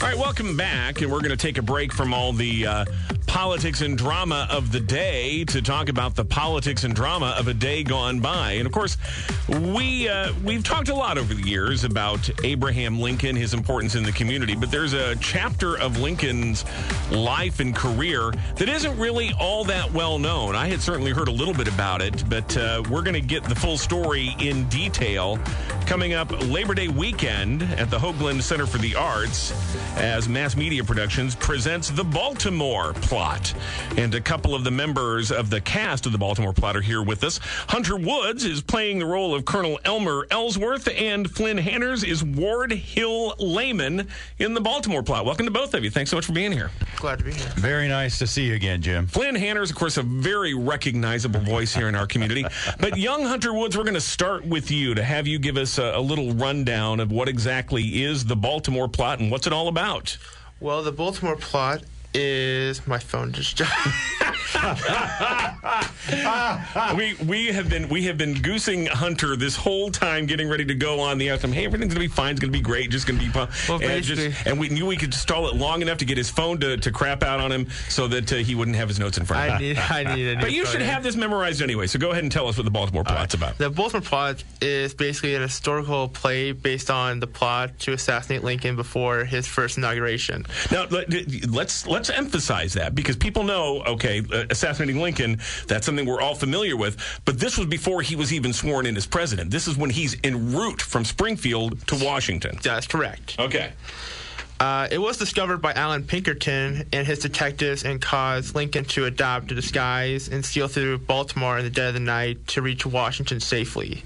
All right, welcome back. And we're going to take a break from all the uh, politics and drama of the day to talk about the politics and drama of a day gone by. And of course, we, uh, we've talked a lot over the years about Abraham Lincoln, his importance in the community, but there's a chapter of Lincoln's life and career that isn't really all that well known. I had certainly heard a little bit about it, but uh, we're going to get the full story in detail coming up Labor Day weekend at the Hoagland Center for the Arts as Mass Media Productions presents the Baltimore Plot. And a couple of the members of the cast of the Baltimore Plot are here with us. Hunter Woods is playing the role of Colonel Elmer Ellsworth, and Flynn Hanners is Ward Hill Lamon in the Baltimore Plot. Welcome to both of you. Thanks so much for being here. Glad to be here. Very nice to see you again, Jim. Flynn Hanners, of course, a very recognizable voice here in our community. But young Hunter Woods, we're going to start with you to have you give us a, a little rundown of what exactly is the Baltimore Plot and what's it all about. Well, the Baltimore plot is my phone just. we we have been we have been goosing Hunter this whole time, getting ready to go on the anthem. Hey, everything's gonna be fine. It's gonna be great. Just gonna be fun. Well, and, just, and we knew we could stall it long enough to get his phone to, to crap out on him, so that uh, he wouldn't have his notes in front of I him. need, I need a new But you should have this memorized anyway. So go ahead and tell us what the Baltimore plot's about. The Baltimore plot is basically an historical play based on the plot to assassinate Lincoln before his first inauguration. Now let, let's let's emphasize that because people know, okay, Uh, assassinating Lincoln, that's something we're all familiar with. But this was before he was even sworn in as president. This is when he's en route from Springfield to Washington. That's correct. Okay. Uh, it was discovered by Allan Pinkerton and his detectives and caused Lincoln to adopt a disguise and steal through Baltimore in the dead of the night to reach Washington safely.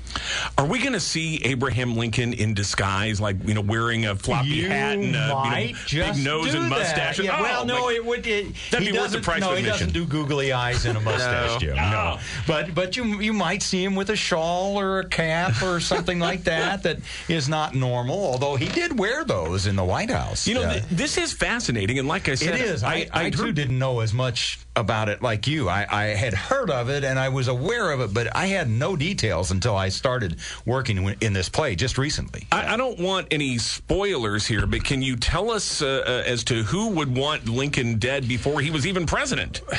Are we going to see Abraham Lincoln in disguise, like you know, wearing a floppy you hat and a you know, big nose and mustache? Yeah, Oh, well, no, my- it would. It, That'd be worth the doesn't- price No, of he admission. doesn't do googly eyes and a mustache, No. Jim. No. No, but but you you might see him with a shawl or a cap or something like that that is not normal. Although he did wear those in the White House. You know, Uh, th- this is fascinating, and like I said, It is. I, I, too heard- didn't know as much about it like you. I, I had heard of it and I was aware of it, but I had no details until I started working in- in this play just recently. I, I don't want any spoilers here, but can you tell us uh, uh, as to who would want Lincoln dead before he was even president?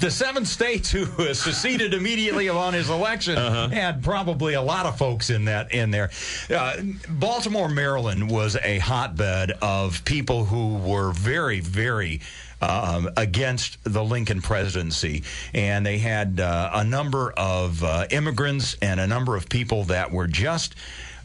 the seven states who seceded immediately upon his election had probably a lot of folks in that in there. Uh, Baltimore, Maryland, was a hotbed of people who were very, very. Um, against the Lincoln presidency, and they had uh, a number of uh, immigrants and a number of people that were just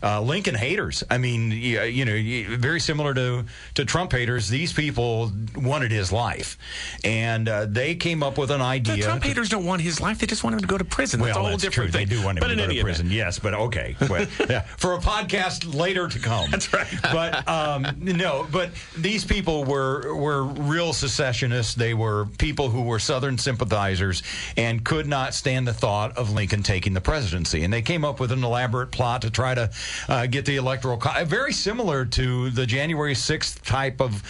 uh, Lincoln haters. I mean, you, you know, very similar to, to Trump haters. These people wanted his life, and uh, they came up with an The idea. Trump haters don't want his life; they just want him to go to prison. That's well, a whole different true. thing. They do want him but to go to event. prison. Yes, but okay. Well, yeah, for a podcast later to come. That's right. But um, no, but these people were were real secessionists. They were people who were Southern sympathizers and could not stand the thought of Lincoln taking the presidency. And they came up with an elaborate plot to try to uh, get the electoral co- very similar to the January sixth type of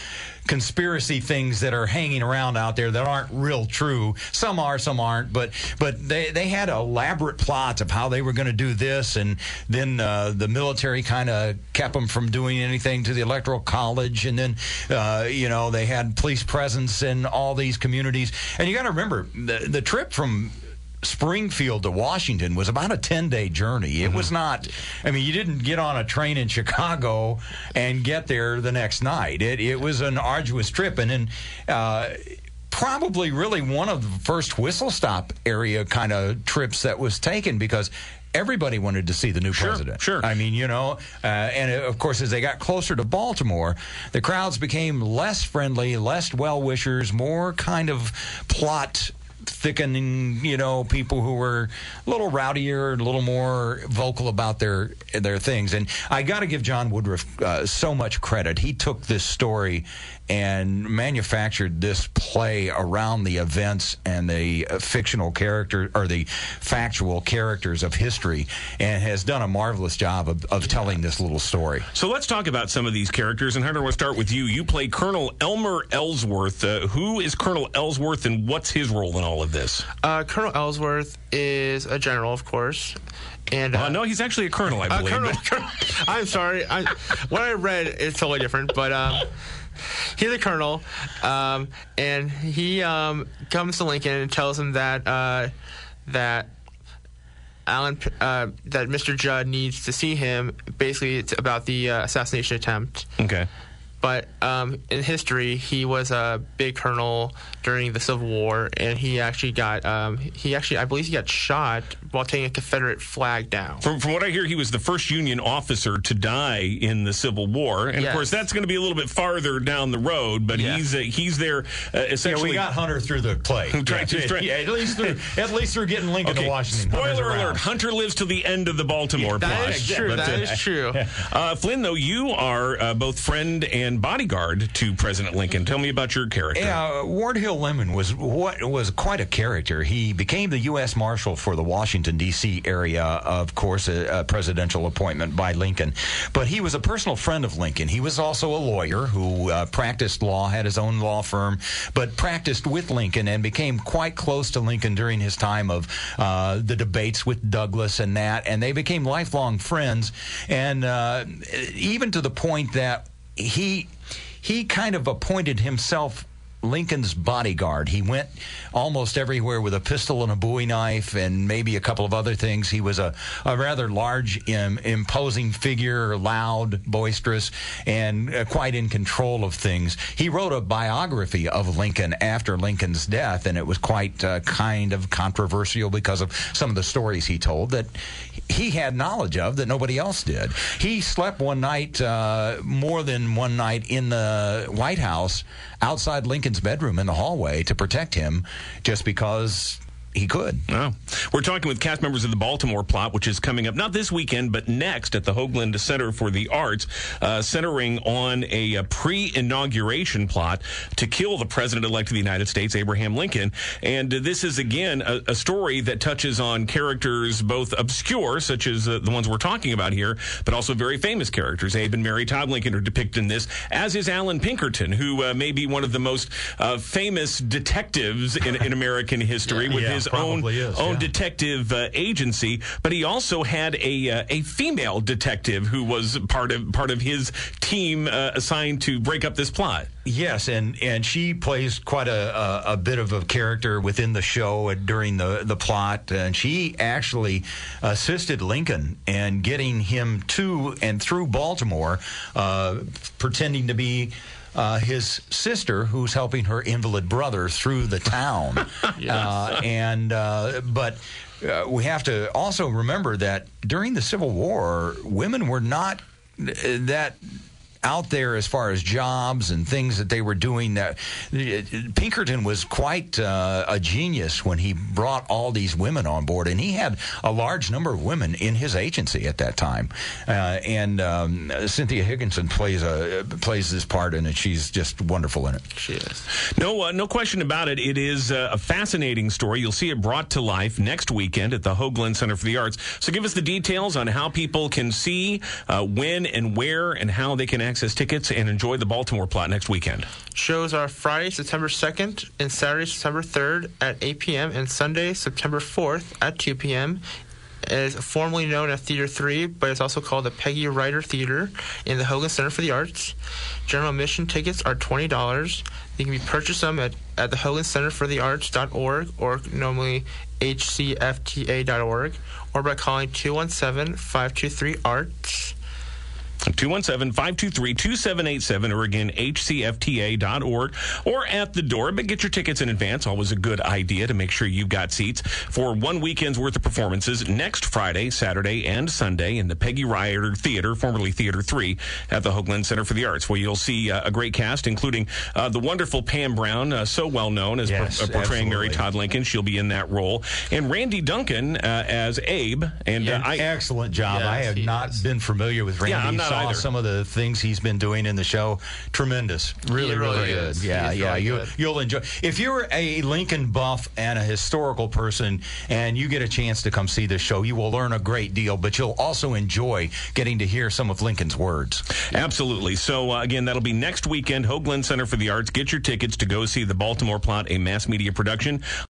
conspiracy things that are hanging around out there that aren't real true. Some are, some aren't. But but they they had elaborate plots of how they were going to do this, and then uh, the military kind of kept them from doing anything to the electoral college, and then uh, you know they had police presence in all these communities. And you got to remember the the trip from Springfield to Washington was about a 10 day journey. It was not, I mean, you didn't get on a train in Chicago and get there the next night. It, it was an arduous trip. And then, uh, probably really one of the first whistle stop area kind of trips that was taken because everybody wanted to see the new Sure, president. sure. I mean, you know, uh, and uh, of course, as they got closer to Baltimore, the crowds became less friendly, less well wishers, more kind of plot thickening, you know, people who were a little rowdier, a little more vocal about their their things. And I got to give John Woodruff uh, so much credit. He took this story and manufactured this play around the events and the uh, fictional character or the factual characters of history, and has done a marvelous job of, of telling this little story. So let's talk about some of these characters. And Hunter, we'll start with you. You play Colonel Elmer Ellsworth. Uh, who is Colonel Ellsworth, and what's his role in all all of this? Uh, Colonel Ellsworth is a general, of course, and uh, no, he's actually a colonel, I uh, believe. Colonel, Colonel, I'm sorry. I, what I read is totally different, but um, he's a colonel, um, and he um, comes to Lincoln and tells him that uh, that Allan uh, that Mr. Judd needs to see him. Basically, it's about the uh, assassination attempt. Okay. But um, in history, he was a big colonel during the Civil War, and he actually got um, he actually I believe he got shot while taking a Confederate flag down. From, from what I hear, he was the first Union officer to die in the Civil War, and Yes. of course that's going to be a little bit farther down the road. But Yeah. he's uh, he's there uh, Yeah, essentially. we got Hunter through the play. Right, yeah, just yeah, at least through, at least they're getting Lincoln Okay, to Washington. Hunter's spoiler around. alert: Hunter lives to the end of the Baltimore That plot. is true. But, That uh, is true. Uh, Flynn, though, you are uh, both friend and bodyguard to President Lincoln. Tell me about your character. Yeah, Ward Hill Lamon was what was quite a character. He became the U.S. Marshal for the Washington D.C. area, of course, a, a presidential appointment by Lincoln. But he was a personal friend of Lincoln. He was also a lawyer who uh, practiced law, had his own law firm, but practiced with Lincoln and became quite close to Lincoln during his time of uh, the debates with Douglas and that. And they became lifelong friends, and uh, even to the point that he he kind of appointed himself Lincoln's bodyguard. He went almost everywhere with a pistol and a Bowie knife and maybe a couple of other things. He was a, a rather large, um, imposing figure, loud, boisterous, and uh, quite in control of things. He wrote a biography of Lincoln after Lincoln's death, and it was quite uh, kind of controversial because of some of the stories he told that he had knowledge of that nobody else did. He slept one night, uh, more than one night, in the White House outside Lincoln's bedroom in the hallway to protect him just because he could. Oh. We're talking with cast members of the Baltimore plot, which is coming up not this weekend, but next at the Hoagland Center for the Arts, uh, centering on a, uh pre-inauguration plot to kill the president-elect of the United States, Abraham Lincoln. And uh, this is again a, a story that touches on characters both obscure, such as uh, the ones we're talking about here, but also very famous characters. Abe and Mary Todd Lincoln are depicted in this, as is Allan Pinkerton, who uh, may be one of the most uh, famous detectives in, in American history with Yeah, his own is, own yeah. detective uh, agency, but he also had a uh, a female detective who was part of part of his team uh, assigned to break up this plot. Yes, and, and she plays quite a, a, a bit of a character within the show during the, the plot. And she actually assisted Lincoln in getting him to and through Baltimore, uh, pretending to be. Uh, his sister, who's helping her invalid brother through the town, uh, and uh, but uh, we have to also remember that during the Civil War, women were not uh, that out there as far as jobs and things that they were doing that Pinkerton was quite uh, a genius when he brought all these women on board and he had a large number of women in his agency at that time uh, and um, Cynthia Higginson plays a plays this part in it she's just wonderful in it She is. No, uh, no question about it. It is uh, a fascinating story. You'll see it brought to life next weekend at the Hoagland Center for the Arts. So give us the details on how people can see, uh, when and where, and how they can access tickets and enjoy the Baltimore plot next weekend. Shows are Friday, September 2nd, and Saturday, September 3rd at 8 p.m., and Sunday, September 4th at 2 p.m. It is formerly known as Theater 3, but it's also called the Peggy Ryder Theater in the Hoagland Center for the Arts. General admission tickets are $20. You can be purchased them at, at the Hoagland Center for the Arts.org or normally hcfta.org or by calling 217 523 ARTS. 217-523-2787 or again hcfta.org or at the door but get your tickets in advance always a good idea to make sure you've got seats for one weekend's worth of performances next friday saturday and sunday in the peggy ryder theater formerly theater 3 at the hoagland center for the arts where you'll see uh, a great cast including uh, the wonderful pam brown uh, so well known as Yes, por- uh, portraying mary todd lincoln she'll be in that role and randy duncan uh, as abe and uh, I, excellent job. Yes, I have not is. been familiar with Randy. Yeah, I'm not Saw either. some of the things he's been doing in the show. Tremendous. Really, He really, really good. is. Yeah, yeah. really you, good. You'll enjoy. If you're a Lincoln buff and a historical person, and you get a chance to come see this show, you will learn a great deal. But you'll also enjoy getting to hear some of Lincoln's words. Absolutely. So, uh, again, that'll be next weekend, Hoagland Center for the Arts. Get your tickets to go see the Baltimore Plot, a mass media production.